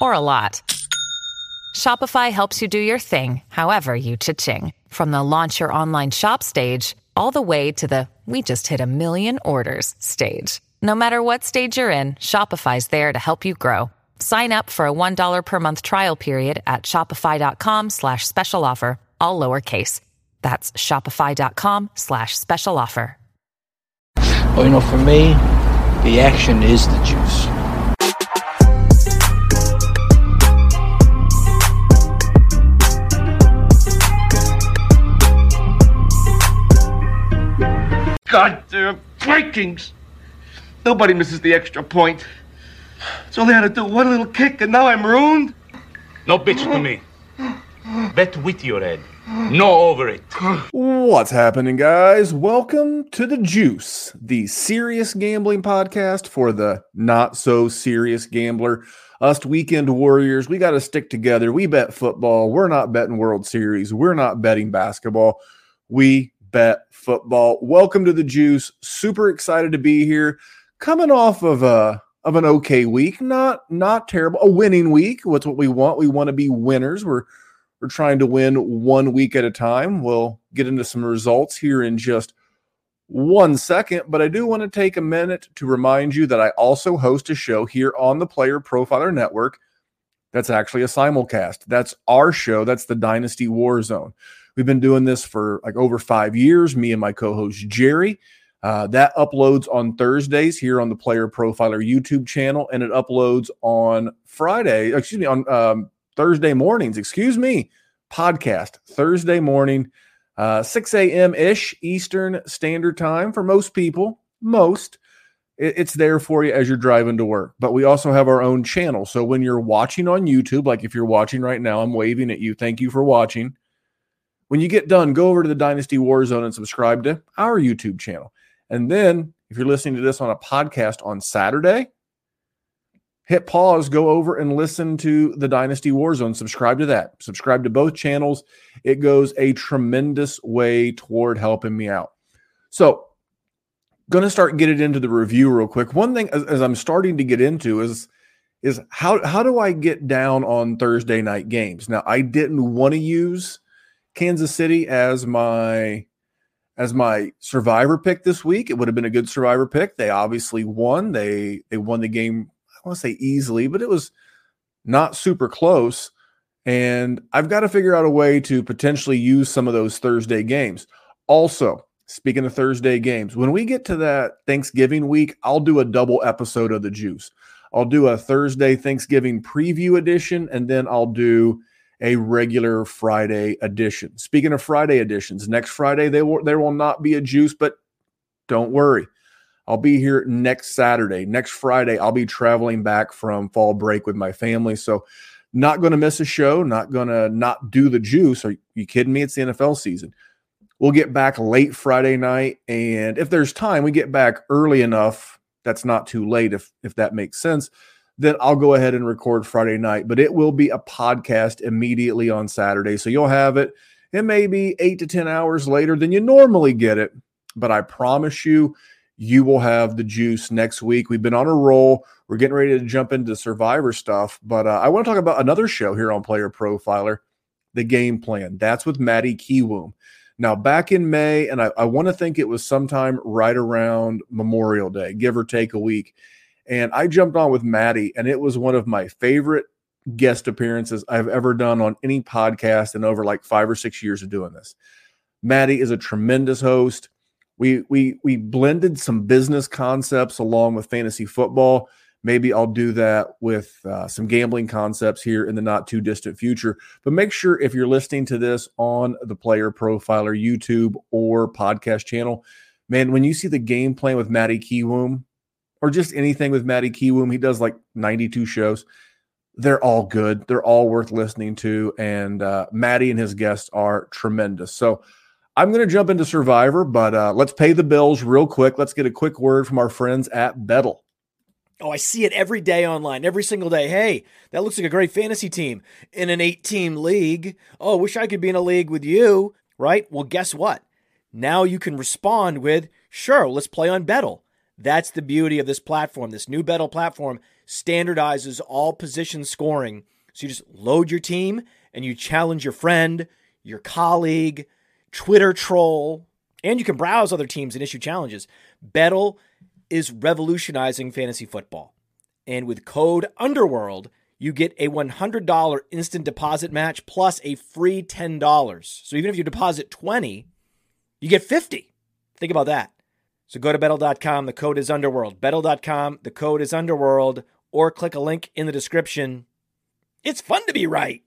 or a lot, Shopify helps you do your thing, however you cha-ching. From the launch your online shop stage, all the way to the we just hit a million orders stage. No matter what stage you're in, Shopify's there to help you grow. Sign up for a $1 per month trial period at shopify.com slash special offer, all lowercase. That's shopify.com slash special offer. Well, you know, for me, the action is the juice. Goddamn Vikings! Nobody misses the extra point. It's only had to do one little kick, and now I'm ruined. No bitch to me. Bet with your head. No over it. What's happening, guys? Welcome to The Juice, the serious gambling podcast for the not so serious gambler. Us weekend warriors, we got to stick together. We bet football. We're not betting World Series. We're not betting basketball. We bet football. Welcome to The Juice. Super excited to be here. Coming off of a of an okay week, not not terrible, a winning week. What's what we want? We want to be winners. We're we're trying to win one week at a time. We'll get into some results here in just one second, but I do want to take a minute to remind you that I also host a show here on the Player Profiler Network. That's actually a simulcast. That's our show. That's the Dynasty War Zone. We've been doing this for like over five years, me and my co host Jerry. Uh, that uploads on Thursdays here on the Player Profiler YouTube channel, and it uploads on Friday, excuse me, on um, Thursday mornings, excuse me, podcast Thursday morning, uh, 6 a.m. ish Eastern Standard Time for most people. Most it's there for you as you're driving to work. But we also have our own channel. So when you're watching on YouTube, like if you're watching right now, I'm waving at you. Thank you for watching. When you get done, go over to the Dynasty Warzone and subscribe to our YouTube channel. And then if you're listening to this on a podcast on Saturday, hit pause, go over and listen to the Dynasty Warzone. Subscribe to that. Subscribe to both channels. It goes a tremendous way toward helping me out. So, going to start getting into the review real quick. One thing as, as I'm starting to get into is is how how do I get down on Thursday night games? Now, I didn't want to use Kansas City as my as my survivor pick this week. It would have been a good survivor pick. They obviously won. They they won the game I want to say easily, but it was not super close. And I've got to figure out a way to potentially use some of those Thursday games. Also, speaking of Thursday games, when we get to that Thanksgiving week, I'll do a double episode of the Juice. I'll do a Thursday Thanksgiving preview edition, and then I'll do a regular Friday edition. Speaking of Friday editions, next Friday they will there will not be a juice, but don't worry. I'll be here next Saturday. Next Friday, I'll be traveling back from fall break with my family. So, not going to miss a show, not going to not do the juice. Are you kidding me? It's the NFL season. We'll get back late Friday night. And if there's time, we get back early enough. That's not too late, if, if that makes sense. Then I'll go ahead and record Friday night. But it will be a podcast immediately on Saturday. So you'll have it. It may be eight to 10 hours later than you normally get it. But I promise you, you will have the juice next week. We've been on a roll. We're getting ready to jump into survivor stuff, but uh, I want to talk about another show here on Player Profiler, the game plan. That's with Maddie Kiwoom. Now, back in May, and I, I want to think it was sometime right around Memorial Day, give or take a week. And I jumped on with Maddie, and it was one of my favorite guest appearances I've ever done on any podcast in over like five or six years of doing this. Maddie is a tremendous host we we we blended some business concepts along with fantasy football. Maybe I'll do that with uh, some gambling concepts here in the not too distant future. But make sure if you're listening to this on the Player Profiler YouTube or podcast channel, man, when you see the game plan with Maddie Kiwoom or just anything with Matty Kiwoom, he does like 92 shows. they're all good. They're all worth listening to. And uh, Maddie and his guests are tremendous. So I'm going to jump into Survivor, but uh, let's pay the bills real quick. Let's get a quick word from our friends at Bettle. Oh, I see it every day online, every single day. Hey, that looks like a great fantasy team in an eight team league. Oh, wish I could be in a league with you, right? Well, guess what? Now you can respond with, sure, let's play on Bettle. That's the beauty of this platform. This new Bettle platform standardizes all position scoring. So you just load your team and you challenge your friend, your colleague, Twitter troll, and you can browse other teams and issue challenges. Bettle is revolutionizing fantasy football. And with code Underworld, you get a $100 instant deposit match plus a free $10. So even if you deposit 20, you get 50. Think about that. So go to bettle.com, the code is Underworld. Bettle.com, the code is Underworld, or click a link in the description. It's fun to be right.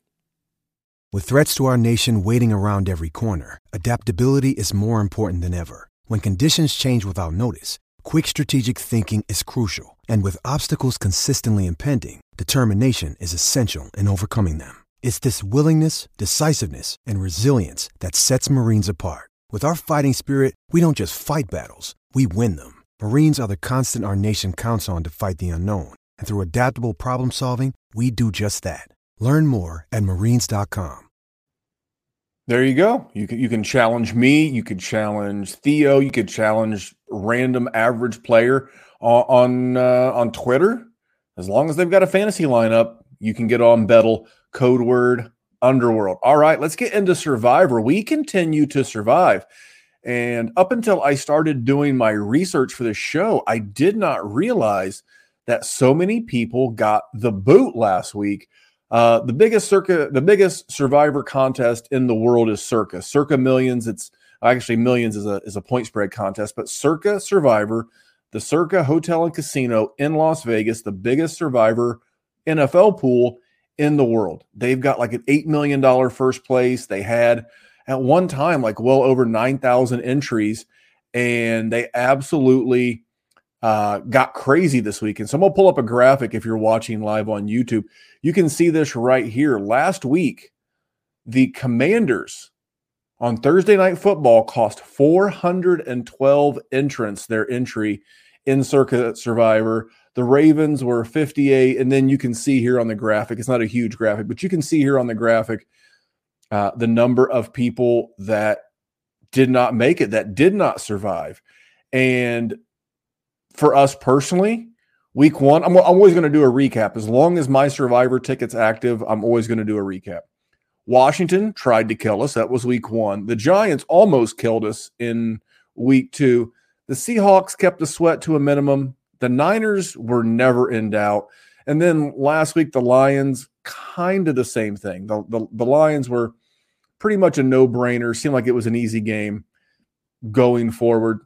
With threats to our nation waiting around every corner, adaptability is more important than ever. When conditions change without notice, quick strategic thinking is crucial. And with obstacles consistently impending, determination is essential in overcoming them. It's this willingness, decisiveness, and resilience that sets Marines apart. With our fighting spirit, we don't just fight battles, we win them. Marines are the constant our nation counts on to fight the unknown. And through adaptable problem solving, we do just that. Learn more at marines.com. There you go. You can you can challenge me, you could challenge Theo, you could challenge random average player on on, uh, on Twitter. As long as they've got a fantasy lineup, you can get on Bettle code word underworld. All right, let's get into Survivor. We continue to survive. And up until I started doing my research for the show, I did not realize that so many people got the boot last week. Uh, the biggest circa, the biggest survivor contest in the world is Circa. Circa Millions. It's actually Millions is a is a point spread contest, but Circa Survivor, the Circa Hotel and Casino in Las Vegas, the biggest Survivor NFL pool in the world. They've got like an eight million dollar first place. They had at one time like well over 9,000 entries, and they absolutely uh, got crazy this week. And so I'm gonna pull up a graphic if you're watching live on YouTube. You can see this right here. Last week, the Commanders on Thursday Night Football cost 412 entrants their entry in Circa Survivor. The Ravens were 58, and then you can see here on the graphic. It's not a huge graphic, but you can see here on the graphic uh, the number of people that did not make it, that did not survive. And for us personally, week one, I'm, I'm always going to do a recap. As long as my survivor ticket's active, I'm always going to do a recap. Washington tried to kill us. That was week one. The Giants almost killed us in week two. The Seahawks kept the sweat to a minimum. The Niners were never in doubt. And then last week, the Lions, kind of the same thing. The, the, the Lions were pretty much a no brainer. Seemed like it was an easy game going forward.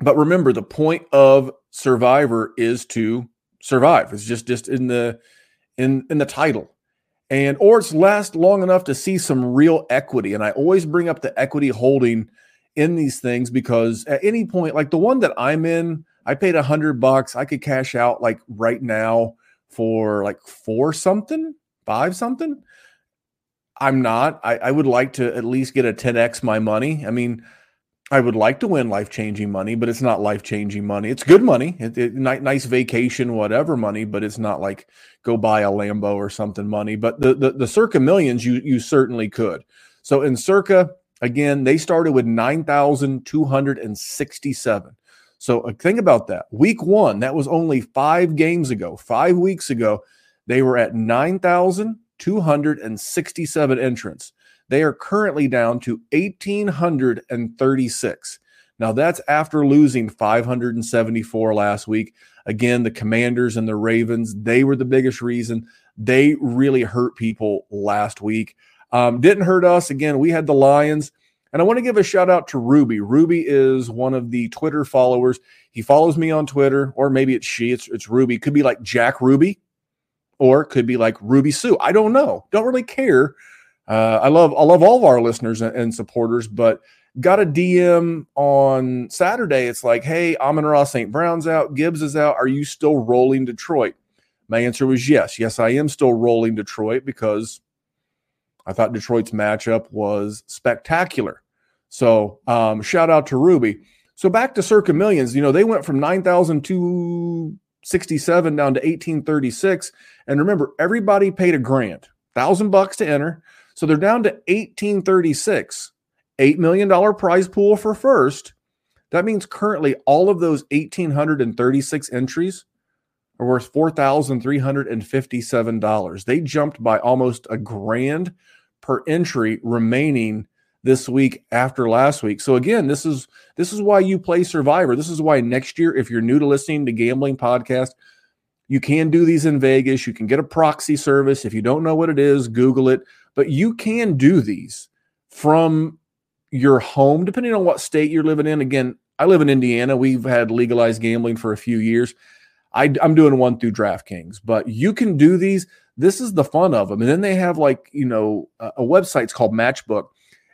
But remember, the point of Survivor is to survive. It's just just in the in in the title, and or it's last long enough to see some real equity. And I always bring up the equity holding in these things because at any point, like the one that I'm in, I paid a hundred bucks. I could cash out like right now for like four something, five something. I'm not. I, I would like to at least get a 10x my money. I mean, I would like to win life changing money, but it's not life changing money. It's good money, it, it, nice vacation, whatever money, but it's not like go buy a Lambo or something money. But the, the the Circa millions, you you certainly could. So in Circa, again, they started with nine thousand two hundred and sixty seven. So uh, think about that. Week one, that was only five games ago, five weeks ago. They were at nine thousand 267 entrants. They are currently down to 1,836. Now, that's after losing 574 last week. Again, the Commanders and the Ravens, they were the biggest reason. They really hurt people last week. Um, didn't hurt us. Again, we had the Lions. And I want to give a shout out to Ruby. Ruby is one of the Twitter followers. He follows me on Twitter, or maybe it's she, it's, it's Ruby. Could be like Jack Ruby or it could be like Ruby Sue. I don't know. Don't really care. Uh, I love I love all of our listeners and, and, supporters, but got a DM on Saturday. It's like, hey, Amon-Ra St. Brown's out, Gibbs is out. Are you still rolling Detroit? My answer was yes. Yes, I am still rolling Detroit because I thought Detroit's matchup was spectacular. So um, shout out to Ruby. So back to Circa Millions, you know, they went from 9,267 down to 1836. And remember, everybody paid a grand, thousand bucks to enter. So they're down to 1836, $8 million prize pool for first. That means currently all of those 1,836 entries are worth $4,357. They jumped by almost a grand per entry remaining this week after last week. So again, this is this is why you play Survivor. This is why next year, if you're new to listening to gambling podcast, you can do these in Vegas. You can get a proxy service. If you don't know what it is, Google it. But you can do these from your home, depending on what state you're living in. Again, I live in Indiana. We've had legalized gambling for a few years. I, am doing one through DraftKings, but you can do these. This is the fun of them. And then they have like, you know, a, a website's called Matchbook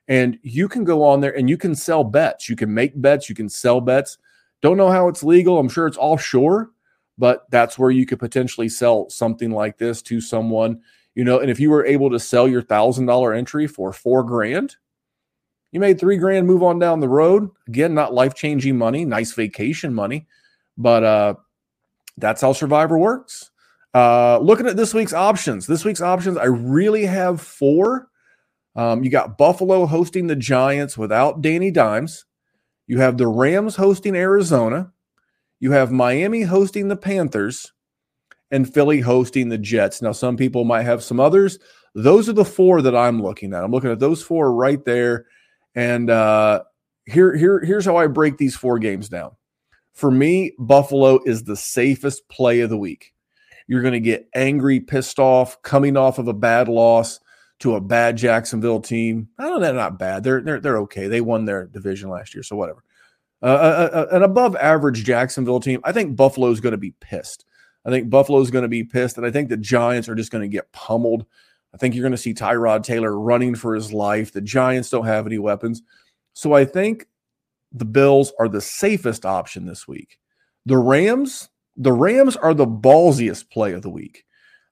and you can go on there and you can sell bets. You can make bets, you can sell bets. Don't know how it's legal. I'm sure it's offshore, but that's where you could potentially sell something like this to someone, you know. And if you were able to sell your thousand dollar entry for four grand, you made three grand, move on down the road. Again, not life changing money, nice vacation money, but uh, that's how Survivor works. Uh, looking at this week's options, this week's options, I really have four um, you got Buffalo hosting the Giants without Danny Dimes. You have the Rams hosting Arizona. You have Miami hosting the Panthers and Philly hosting the Jets. Now, some people might have some others. Those are the four that I'm looking at. I'm looking at those four right there. And uh, here, here, here's how I break these four games down. For me, Buffalo is the safest play of the week. You're going to get angry, pissed off, coming off of a bad loss to a bad Jacksonville team. I don't know, they're not bad. They're they're they're okay. They won their division last year, so whatever. Uh, uh, uh, uh an above average Jacksonville team. I think Buffalo's going to be pissed. I think Buffalo's going to be pissed, and I think the Giants are just going to get pummeled. I think you're going to see Tyrod Taylor running for his life. The Giants don't have any weapons, so I think the Bills are the safest option this week. The Rams, the Rams are the ballsiest play of the week.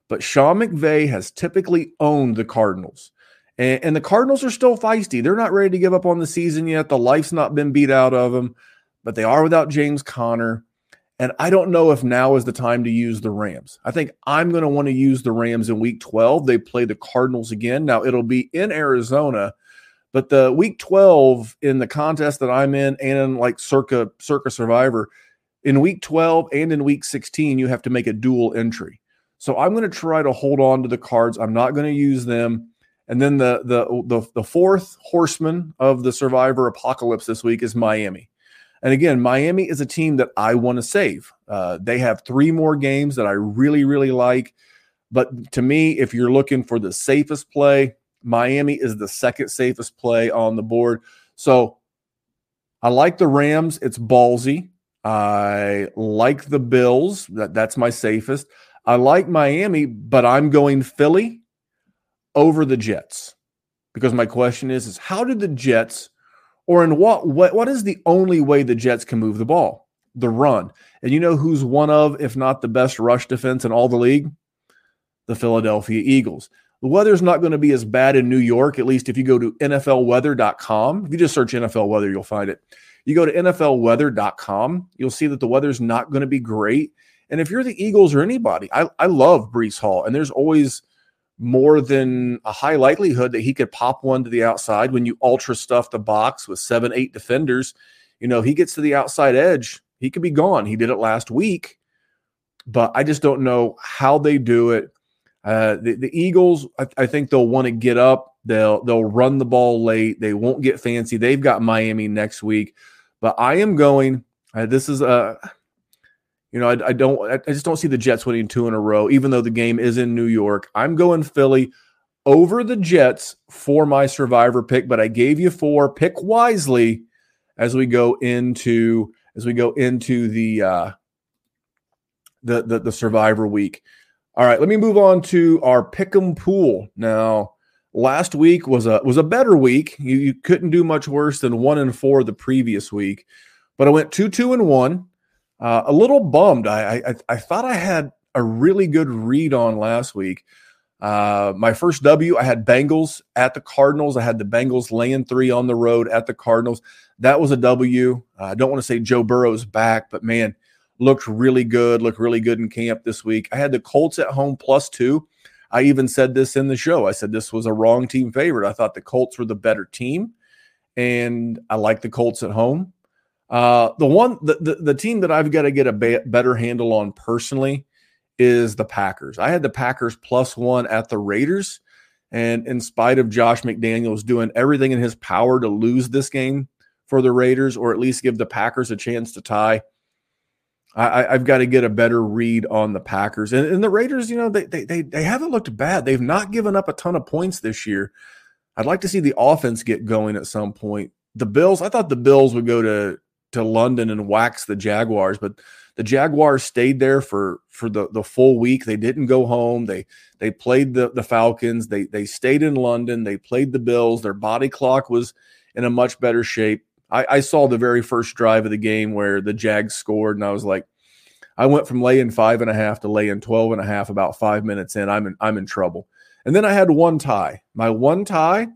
But Sean McVay has typically owned the Cardinals. And, and, the Cardinals are still feisty. They're not ready to give up on the season yet. The life's not been beat out of them, but they are without James Conner. And I don't know if now is the time to use the Rams. I think I'm going to want to use the Rams in week 12. They play the Cardinals again. Now it'll be in Arizona, but the week 12 in the contest that I'm in and in like circa circa survivor, in week 12 and in week 16, you have to make a dual entry. So I'm going to try to hold on to the cards. I'm not going to use them. And then the, the the the fourth horseman of the Survivor apocalypse this week is Miami. And again, Miami is a team that I want to save. Uh, they have three more games that I really really like. But to me, if you're looking for the safest play, Miami is the second safest play on the board. So I like the Rams. It's ballsy. I like the Bills. That, that's my safest. I like Miami, but I'm going Philly over the Jets because my question is is how did the Jets or in what what what is the only way the Jets can move the ball? The run. And you know who's one of if not the best rush defense in all the league? The Philadelphia Eagles. The weather's not going to be as bad in New York, at least if you go to NFLweather.com. If you just search NFL weather, you'll find it. You go to NFLweather.com, you'll see that the weather's not going to be great. And if you're the Eagles or anybody, I, I love Breece Hall, and there's always more than a high likelihood that he could pop one to the outside when you ultra stuff the box with seven, eight defenders. You know, he gets to the outside edge, he could be gone. He did it last week, but I just don't know how they do it. Uh, the, the Eagles, I, I think they'll want to get up. They'll they'll run the ball late. They won't get fancy. They've got Miami next week, but I am going. Uh, this is a you know, I, I don't, I just don't see the Jets winning two in a row, even though the game is in New York. I'm going Philly over the Jets for my survivor pick, but I gave you four. Pick wisely as we go into as we go into the uh the the, the survivor week. All right, let me move on to our pick'em pool. Now, last week was a was a better week. You, you couldn't do much worse than one and four the previous week, but I went two two and one. Uh, a little bummed. I, I I thought I had a really good read on last week. Uh, my first W, I had Bengals at the Cardinals. I had the Bengals laying three on the road at the Cardinals. That was a W. Uh, I don't want to say Joe Burrow's back, but man, looked really good, looked really good in camp this week. I had the Colts at home plus two. I even said this in the show. I said this was a wrong team favorite. I thought the Colts were the better team, and I like the Colts at home. Uh, the one, the, the, the team that I've got to get a ba- better handle on personally is the Packers. I had the Packers plus one at the Raiders. And in spite of Josh McDaniels doing everything in his power to lose this game for the Raiders, or at least give the Packers a chance to tie, I, have got to get a better read on the Packers. And, and the Raiders, you know, they, they, they, they haven't looked bad. They've not given up a ton of points this year. I'd like to see the offense get going at some point. The Bills, I thought the Bills would go to, to London and wax the Jaguars, but the Jaguars stayed there for for the the full week. They didn't go home. They they played the the Falcons. They they stayed in London. They played the Bills. Their body clock was in a much better shape. I, I saw the very first drive of the game where the Jags scored, and I was like, I went from laying five and a half to laying 12 and a half about five minutes in. I'm in, I'm in trouble. And then I had one tie. My one tie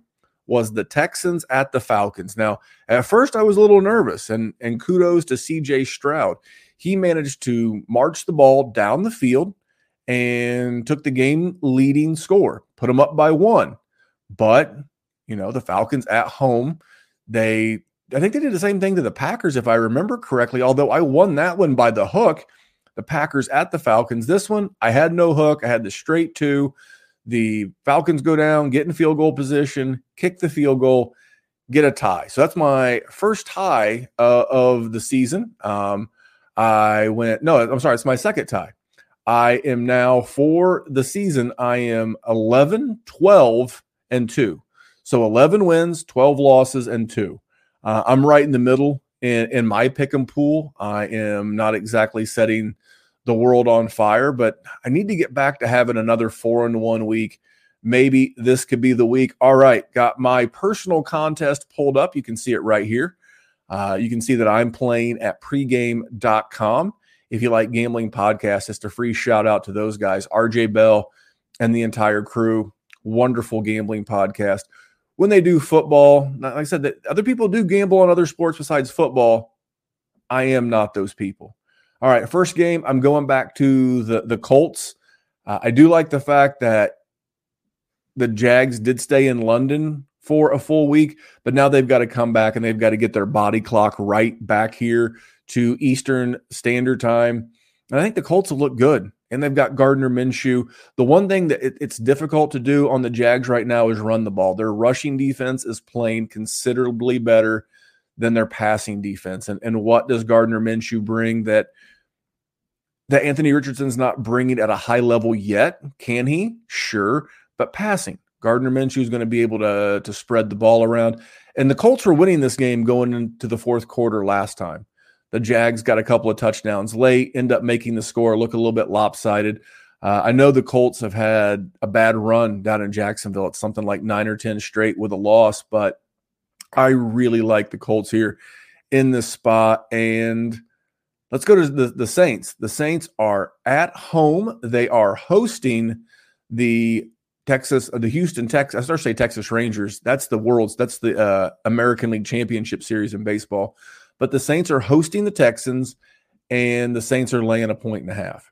was the Texans at the Falcons. Now, at first I was a little nervous, and, and kudos to CJ Stroud he managed to march the ball down the field and took the game leading score, put them up by one. But, you know, the Falcons at home, they, I think they did the same thing to the Packers, if I remember correctly, although I won that one by the hook. The Packers at the Falcons. This one, I had no hook. I had the straight two. The Falcons go down, get in field goal position, kick the field goal, get a tie. So that's my first tie uh, of the season. Um, I went, no, I'm sorry, it's my second tie. I am now for the season, I am 11, 12, and 2. So 11 wins, 12 losses, and 2. Uh, I'm right in the middle in, in my pick and pool. I am not exactly setting the world on fire, but I need to get back to having another four and one week. Maybe this could be the week. All right, got my personal contest pulled up. You can see it right here. Uh, you can see that I'm playing at pregame.com. If you like gambling podcasts, just a free shout out to those guys, RJ Bell and the entire crew. Wonderful gambling podcast. When they do football, like I said, that other people do gamble on other sports besides football. I am not those people. All right, first game, I'm going back to the the Colts. Uh, I do like the fact that the Jags did stay in London for a full week, but now they've got to come back and they've got to get their body clock right back here to Eastern Standard Time. And I think the Colts will look good. And they've got Gardner Minshew. The one thing that it, it's difficult to do on the Jags right now is run the ball. Their rushing defense is playing considerably better than their passing defense. And, and what does Gardner Minshew bring that that Anthony Richardson's not bringing at a high level yet? Can he? Sure. But passing, Gardner Minshew is going to be able to, to spread the ball around. And the Colts were winning this game going into the fourth quarter last time. The Jags got a couple of touchdowns late, end up making the score look a little bit lopsided. Uh, I know the Colts have had a bad run down in Jacksonville. It's something like nine or 10 straight with a loss, but I really like the Colts here in this spot. And let's go to the, the Saints. The Saints are at home, they are hosting the Texas, uh, the Houston Texas, I start to say Texas Rangers. That's the world's, that's the uh, American League Championship Series in baseball. But the Saints are hosting the Texans, and the Saints are laying a point and a half.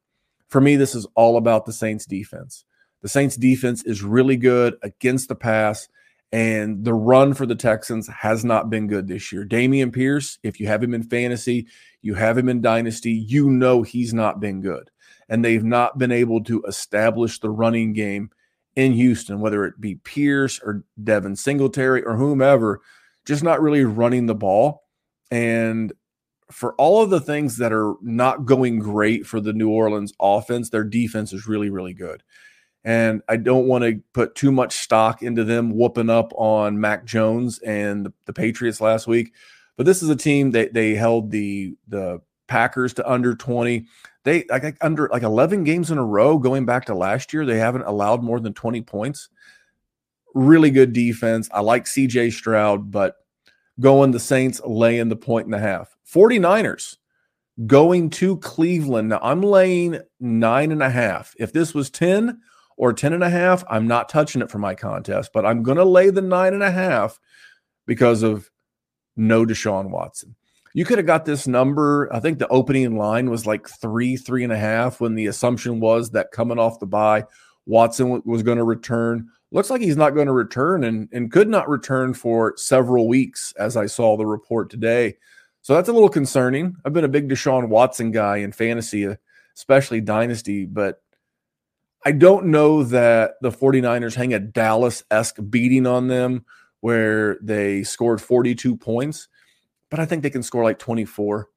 For me, this is all about the Saints defense. The Saints defense is really good against the pass, and the run for the Texans has not been good this year. Dameon Pierce, if you have him in fantasy, you have him in dynasty, you know he's not been good. And they've not been able to establish the running game in Houston, whether it be Pierce or Devin Singletary or whomever, just not really running the ball. And for all of the things that are not going great for the New Orleans offense, their defense is really, really good. And I don't want to put too much stock into them whooping up on Mac Jones and the, the Patriots last week. But this is a team that they held the the Packers to under 20 they like under like 11 games in a row going back to last year they haven't allowed more than 20 points. Really good defense. I like cj stroud but going the saints laying the point and a half. 49ers going to Cleveland. Now I'm laying nine and a half. If this was 10 or 10 and a half, I'm not touching it for my contest, but I'm going to lay the nine and a half because of no Deshaun Watson. You could have got this number. I think the opening line was like three, three and a half when the assumption was that coming off the bye, Watson was going to return. Looks like he's not going to return and, and could not return for several weeks, as I saw the report today. So that's a little concerning. I've been a big Deshaun Watson guy in fantasy, especially dynasty, but I don't know that the 49ers hang a Dallas esque beating on them where they scored 42 points, but I think they can score like 24.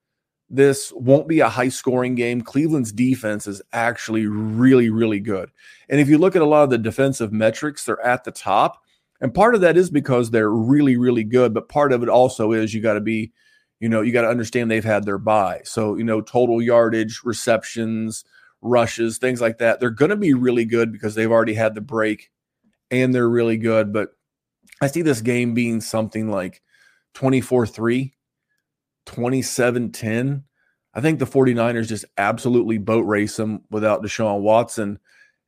This won't be a high scoring game. Cleveland's defense is actually really, really good. And if you look at a lot of the defensive metrics, they're at the top. And part of that is because they're really, really good. But part of it also is you got to be, you know, you got to understand they've had their bye. So, you know, total yardage, receptions, rushes, things like that. They're going to be really good because they've already had the break and they're really good. But I see this game being something like 24 3, 27 10. I think the 49ers just absolutely boat race them without Deshaun Watson.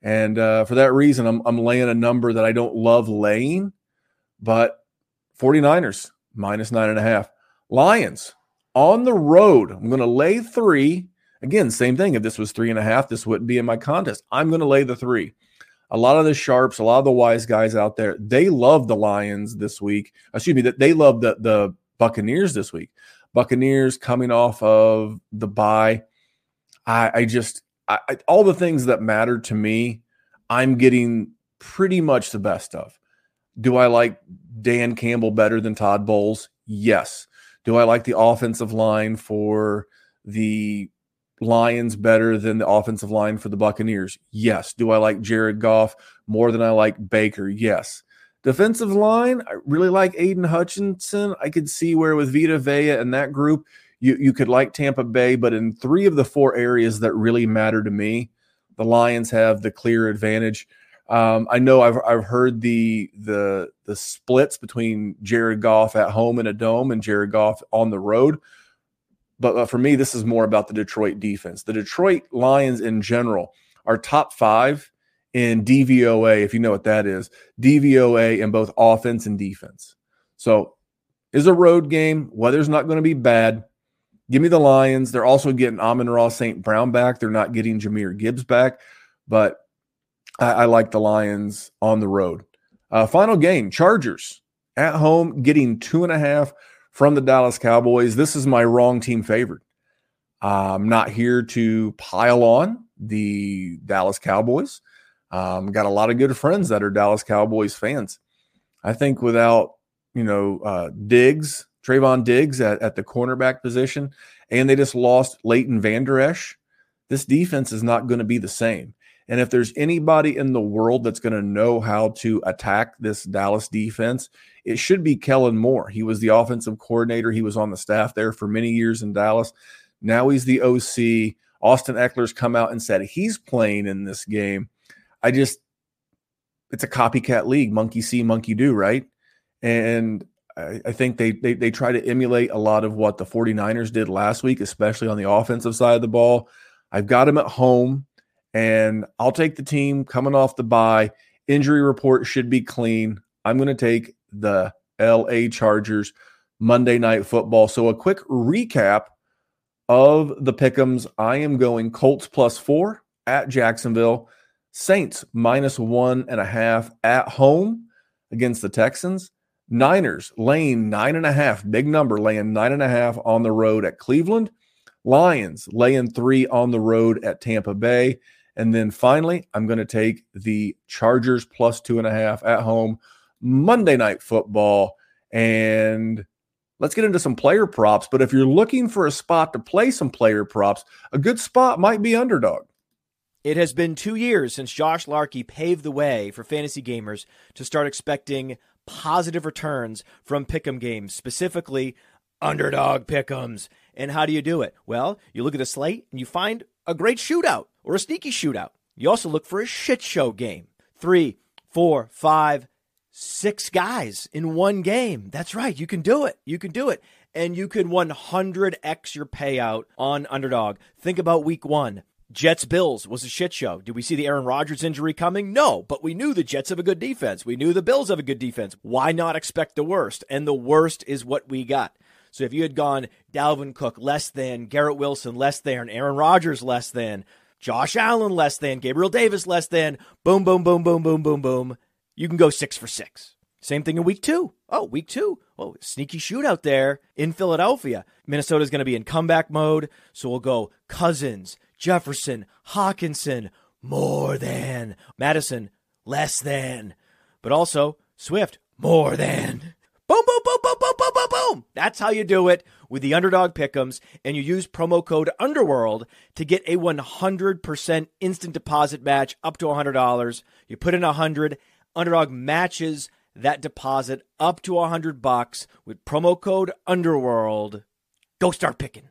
And uh, for that reason, I'm, I'm laying a number that I don't love laying, but 49ers minus nine and a half. Lions on the road. I'm going to lay three. Again, same thing. If this was three and a half, this wouldn't be in my contest. I'm going to lay the three a lot of the sharps, a lot of the wise guys out there, they love the Lions this week. Excuse me, that they love the the Buccaneers this week. Buccaneers coming off of the bye. I, I just I, I, all the things that matter to me, I'm getting pretty much the best of. Do I like Dan Campbell better than Todd Bowles? Yes. Do I like the offensive line for the Lions better than the offensive line for the Buccaneers? Yes. Do I like Jared Goff more than I like Baker? Yes. Defensive line, I really like Aidan Hutchinson. I could see where with Vita Vea and that group, you, you could like Tampa Bay, but in three of the four areas that really matter to me, the Lions have the clear advantage. Um, I know I've, I've heard the the the splits between Jared Goff at home in a dome and Jared Goff on the road. But uh, for me, this is more about the Detroit defense. The Detroit Lions in general are top five in DVOA, if you know what that is, DVOA in both offense and defense. So is a road game. Weather's not going to be bad. Give me the Lions. They're also getting Amon-Ra St. Brown back. They're not getting Jahmyr Gibbs back, but I, I like the Lions on the road. Uh, final game Chargers at home, getting two and a half from the Dallas Cowboys. This is my wrong team favorite. I'm not here to pile on the Dallas Cowboys. Um, got a lot of good friends that are Dallas Cowboys fans. I think without, you know, uh, Diggs, Trevon Diggs at, at the cornerback position, and they just lost Leighton Vander Esch, this defense is not going to be the same. And if there's anybody in the world that's going to know how to attack this Dallas defense, it should be Kellen Moore. He was the offensive coordinator. He was on the staff there for many years in Dallas. Now he's the OC. Austin Ekeler's come out and said he's playing in this game. I just, it's a copycat league, monkey see, monkey do, right? And I, I think they, they they try to emulate a lot of what the 49ers did last week, especially on the offensive side of the ball. I've got him at home, and I'll take the team coming off the bye. Injury report should be clean. I'm going to take the LA Chargers Monday Night Football. So, a quick recap of the pickums. I am going Colts plus four at Jacksonville, Saints minus one and a half at home against the Texans. Niners laying nine and a half, big number, laying nine and a half on the road at Cleveland. Lions laying three on the road at Tampa Bay. And then finally, I'm going to take the Chargers plus two and a half at home Monday Night Football. And let's get into some player props. But if you're looking for a spot to play some player props, a good spot might be underdog. It has been two years since Josh Larkey paved the way for fantasy gamers to start expecting positive returns from pick'em games, specifically underdog pick'ems. And how do you do it? Well, you look at the slate and you find a great shootout or a sneaky shootout. You also look for a shit show game. Three, four, five, six guys in one game. That's right. You can do it. You can do it. and you can 100x your payout on underdog. Think about week one. Jets Bills was a shit show. Did we see the Aaron Rodgers injury coming? No, but we knew the Jets have a good defense. We knew the Bills have a good defense. Why not expect the worst? And the worst is what we got. So if you had gone Dalvin Cook less than, Garrett Wilson less than, Aaron Rodgers less than, Josh Allen less than, Gabriel Davis less than, boom, boom, boom, boom, boom, boom, boom, you can go six for six. Same thing in week two. Oh, week two. Oh, sneaky shootout there in Philadelphia. Minnesota's going to be in comeback mode. So we'll go Cousins, Jefferson, Hockenson, more than. Madison, less than. But also Swift, more than. Boom, boom, boom, boom. That's how you do it with the underdog pickums. And you use promo code Underworld to get a 100% instant deposit match up to $100. You put in 100 Underdog matches that deposit up to 100 bucks with promo code Underworld. Go start picking.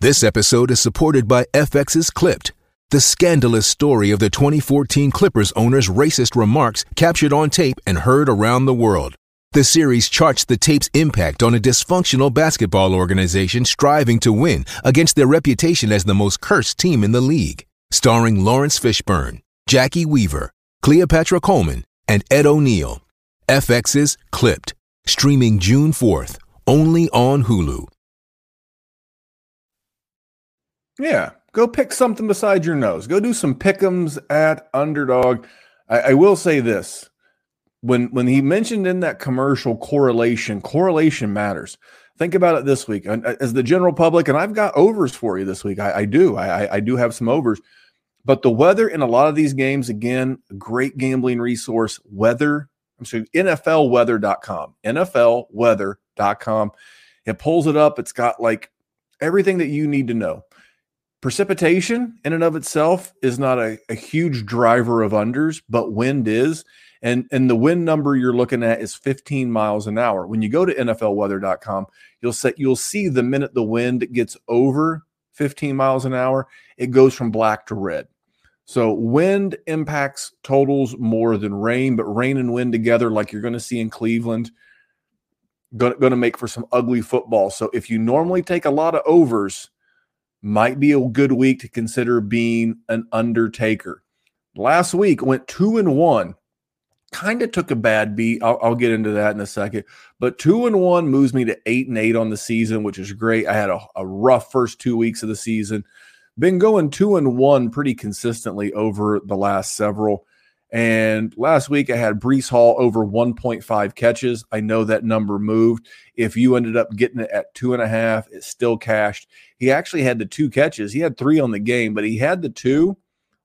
This episode is supported by FX's Clipped, the scandalous story of the 2014 Clippers owner's racist remarks captured on tape and heard around the world. The series charts the tape's impact on a dysfunctional basketball organization striving to win against their reputation as the most cursed team in the league. Starring Laurence Fishburne, Jacki Weaver, Cleopatra Coleman, and Ed O'Neill. FX's Clipped, streaming June 4th, only on Hulu. Yeah, go pick something beside your nose. Go do some pick'ems at underdog. I, I will say this: when when he mentioned in that commercial correlation, correlation matters. Think about it this week uh, as the general public, and I've got overs for you this week. I, I do. I, I do have some overs. But the weather in a lot of these games, again, great gambling resource, weather. I'm sorry, NFLweather.com. NFLweather.com. It pulls it up. It's got like everything that you need to know. Precipitation in and of itself is not a, a huge driver of unders, but wind is. And, and the wind number you're looking at is 15 miles an hour. When you go to NFLweather.com, you'll set you'll see the minute the wind gets over 15 miles an hour, it goes from black to red. So wind impacts totals more than rain, but rain and wind together, like you're going to see in Cleveland, going, to make for some ugly football. So if you normally take a lot of overs, might be a good week to consider being an undertaker. Last week went two and one kind of took a bad beat. I'll, I'll, get into that in a second. But two and one moves me to eight and eight on the season, which is great. I had a, a rough first two weeks of the season. Been going two and one pretty consistently over the last several. And last week I had Breece Hall over 1.5 catches. I know that number moved. If you ended up getting it at two and a half, it still cashed. He actually had the two catches. He had three on the game, but he had the two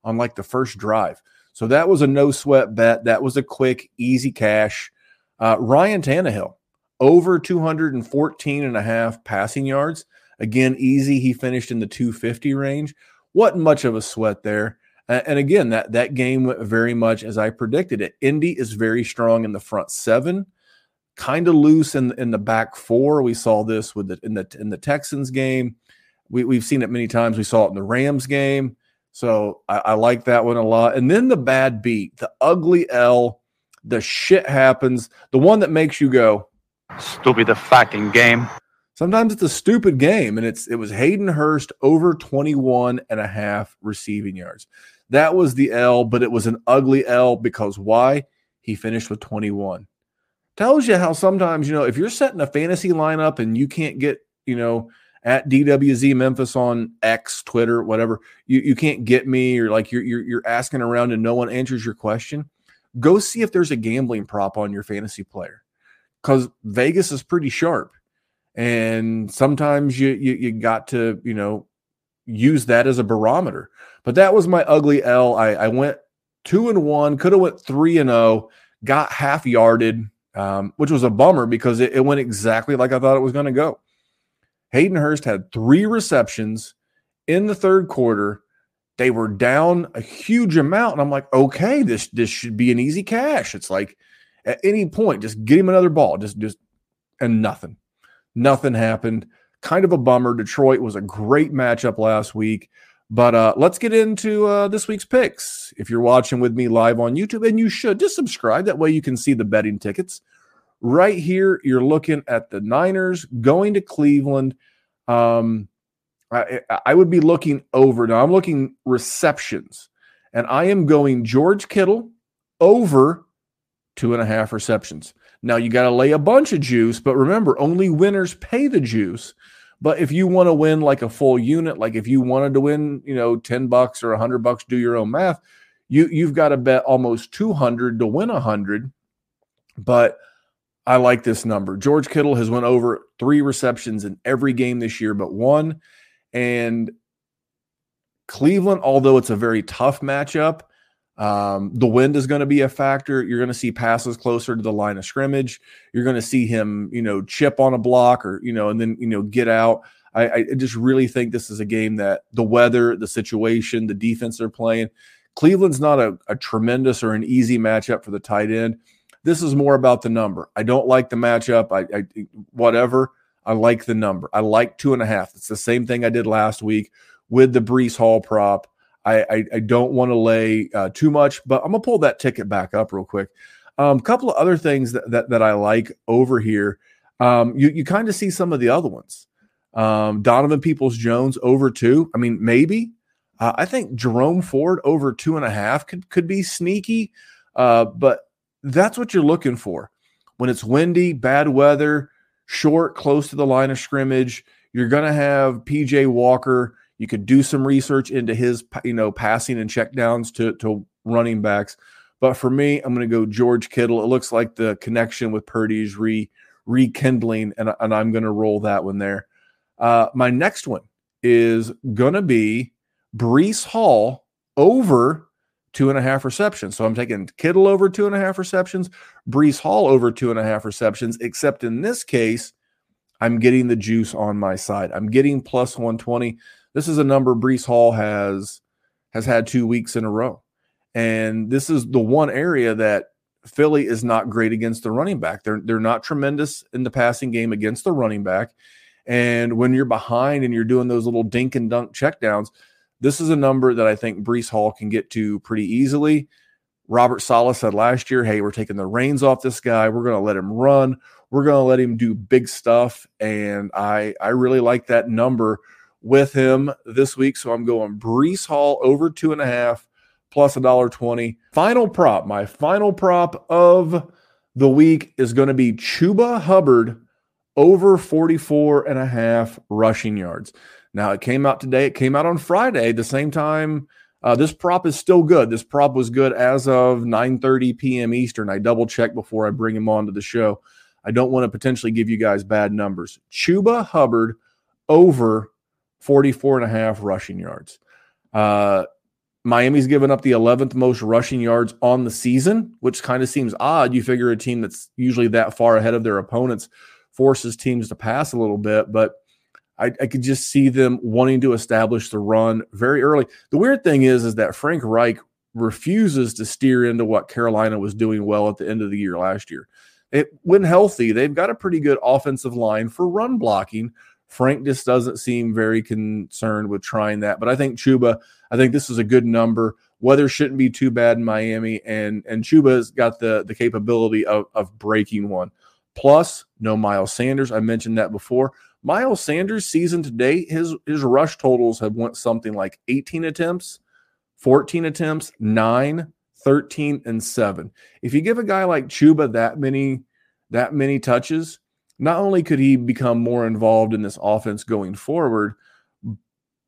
on like the first drive. So that was a no sweat bet. That was a quick, easy cash. Uh, Ryan Tannehill, over 214 and a half passing yards. Again, easy. He finished in the 250 range. Wasn't much of a sweat there. And again, that, that game went very much as I predicted it. Indy is very strong in the front seven, kind of loose in, in the back four. We saw this with the in the in the Texans game. We, we've seen it many times. We saw it in the Rams game. So I, I like that one a lot. And then the bad beat, the ugly L, the shit happens, the one that makes you go, stupid the fucking game. Sometimes it's a stupid game, and it's it was Hayden Hurst over 21 and a half receiving yards. That was the L, but it was an ugly L because why? He finished with 21. Tells you how sometimes, you know, if you're setting a fantasy lineup and you can't get, you know, at DWZ Memphis on X, Twitter, whatever. You you can't get me or like you're, you're you're asking around and no one answers your question. Go see if there's a gambling prop on your fantasy player because Vegas is pretty sharp, and sometimes you, you you got to you know use that as a barometer. But that was my ugly L. I, I went two and one, could have went three and oh, got half yarded, um, which was a bummer because it, it went exactly like I thought it was going to go. Hayden Hurst had three receptions in the third quarter. They were down a huge amount. And I'm like, okay, this this should be an easy cash. It's like at any point, just get him another ball. Just just and nothing. Nothing happened. Kind of a bummer. Detroit was a great matchup last week. But uh, let's get into uh, this week's picks. If you're watching with me live on YouTube, and you should just subscribe. That way you can see the betting tickets right here, you're looking at the Niners going to Cleveland. Um, I, I would be looking over. Now I'm looking receptions, and I am going George Kittle over two and a half receptions. Now you got to lay a bunch of juice, but remember, only winners pay the juice. But if you want to win like a full unit, like if you wanted to win, you know, 10 bucks or 100 bucks, do your own math, you you've got to bet almost 200 to win 100. But I like this number. George Kittle has went over 3 receptions in every game this year but one and Cleveland, although it's a very tough matchup, um, the wind is going to be a factor. You're going to see passes closer to the line of scrimmage. You're going to see him, you know, chip on a block or, you know, and then, you know, get out. I, I just really think this is a game that the weather, the situation, the defense they're playing, Cleveland's not a, a tremendous or an easy matchup for the tight end. This is more about the number. I don't like the matchup. I, I whatever. I like the number. I like two and a half. It's the same thing I did last week with the Breece Hall prop. I, I, I don't want to lay uh, too much, but I'm gonna pull that ticket back up real quick. A um, couple of other things that, that, that I like over here. Um, you you kind of see some of the other ones. Um, Donovan Peoples Jones over two. I mean, maybe. Uh, I think Jerome Ford over two and a half could could be sneaky, uh, but that's what you're looking for when it's windy, bad weather, short, close to the line of scrimmage. You're going to have PJ Walker you could do some research into his, you know, passing and checkdowns to to running backs. But for me, I'm going to go George Kittle. It looks like the connection with Purdy is re rekindling, and, and I'm going to roll that one there. Uh, my next one is going to be Breece Hall over two and a half receptions. So I'm taking Kittle over two and a half receptions, Breece Hall over two and a half receptions, except in this case, I'm getting the juice on my side. I'm getting plus 120. This is a number Breece Hall has has had two weeks in a row. And this is the one area that Philly is not great against the running back. They're they're not tremendous in the passing game against the running back. And when you're behind and you're doing those little dink and dunk checkdowns, this is a number that I think Breece Hall can get to pretty easily. Robert Saleh said last year, hey, we're taking the reins off this guy. We're going to let him run. We're going to let him do big stuff. And I I really like that number with him this week. So I'm going Breece Hall over two and a half plus a dollar twenty. Final prop, my final prop of the week is going to be Chuba Hubbard over 44 and a half rushing yards. Now it came out today. It came out on Friday, the same time. Uh, this prop is still good. This prop was good as of 9:30 p.m. Eastern. I double checked before I bring him on to the show. I don't want to potentially give you guys bad numbers. Chuba Hubbard over 44 and a half rushing yards. Uh, Miami's given up the 11th most rushing yards on the season, which kind of seems odd. You figure a team that's usually that far ahead of their opponents forces teams to pass a little bit, but I, I, could just see them wanting to establish the run very early. The weird thing is, is that Frank Reich refuses to steer into what Carolina was doing well at the end of the year last year. It, when healthy, they've got a pretty good offensive line for run blocking, Frank just doesn't seem very concerned with trying that. But I think Chuba, I think this is a good number. Weather shouldn't be too bad in Miami, and and Chuba's got the the capability of of breaking one. Plus, no Miles Sanders. I mentioned that before. Miles Sanders season to date, his his rush totals have went something like 18 attempts, 14 attempts, 9, 13 and 7. If you give a guy like Chuba that many that many touches, not only could he become more involved in this offense going forward,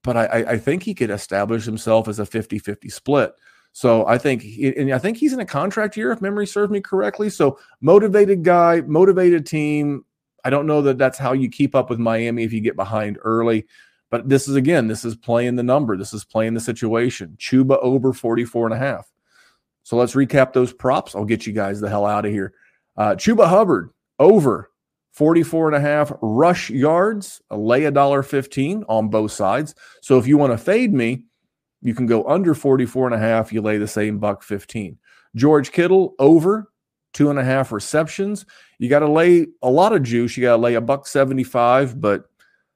but I, I think he could establish himself as a 50 50 split. So I think, and I think he's in a contract year, if memory serves me correctly. So motivated guy, motivated team. I don't know that that's how you keep up with Miami if you get behind early. But this is again, this is playing the number. This is playing the situation. Chuba over 44 and a half. So let's recap those props. I'll get you guys the hell out of here. Uh, Chuba Hubbard over 44 and a half rush yards, lay a dollar 15 on both sides. So if you want to fade me, you can go under 44 and a half, you lay the same buck 15. George Kittle over two and a half receptions. You got to lay a lot of juice. You got to lay a buck 75. But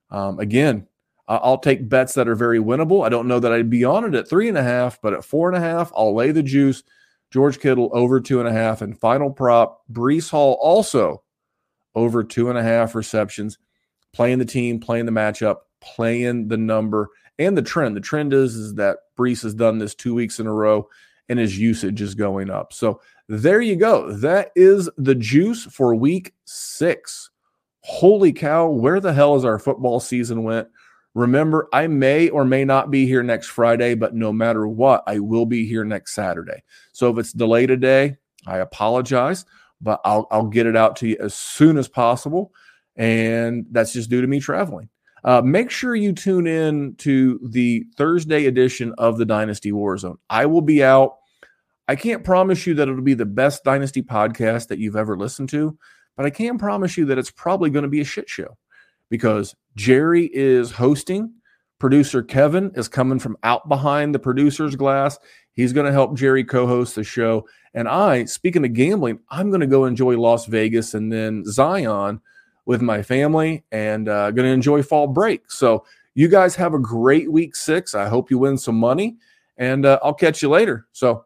um, again, I'll take bets that are very winnable. I don't know that I'd be on it at three and a half, but at four and a half, I'll lay the juice. George Kittle over two and a half. And final prop, Breece Hall also over two and a half receptions, playing the team, playing the matchup, playing the number and the trend. The trend is, is that Breece has done this two weeks in a row and his usage is going up. So there you go. That is the juice for week six. Holy cow, where the hell is our football season went? Remember, I may or may not be here next Friday, but no matter what, I will be here next Saturday. So if it's delayed a day, I apologize, but I'll, I'll get it out to you as soon as possible. And that's just due to me traveling. Uh, make sure you tune in to the Thursday edition of the Dynasty Warzone. I will be out. I can't promise you that it'll be the best Dynasty podcast that you've ever listened to, but I can promise you that it's probably going to be a shit show because Jerry is hosting. Producer Kevin is coming from out behind the producer's glass. He's going to help Jerry co host the show. And I, speaking of gambling, I'm going to go enjoy Las Vegas and then Zion with my family and uh, going to enjoy fall break. So, you guys have a great week six. I hope you win some money and uh, I'll catch you later. So,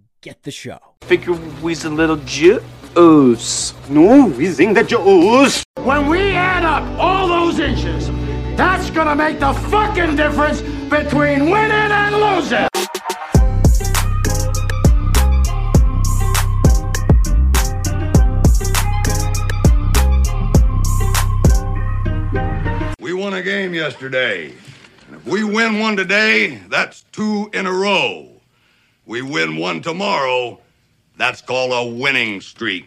get the show. Figure we's a little juice. No, we think that juice. When we add up all those inches, that's gonna make the fucking difference between winning and losing. We won a game yesterday. And if we win one today, that's two in a row. We win one tomorrow, that's called a winning streak.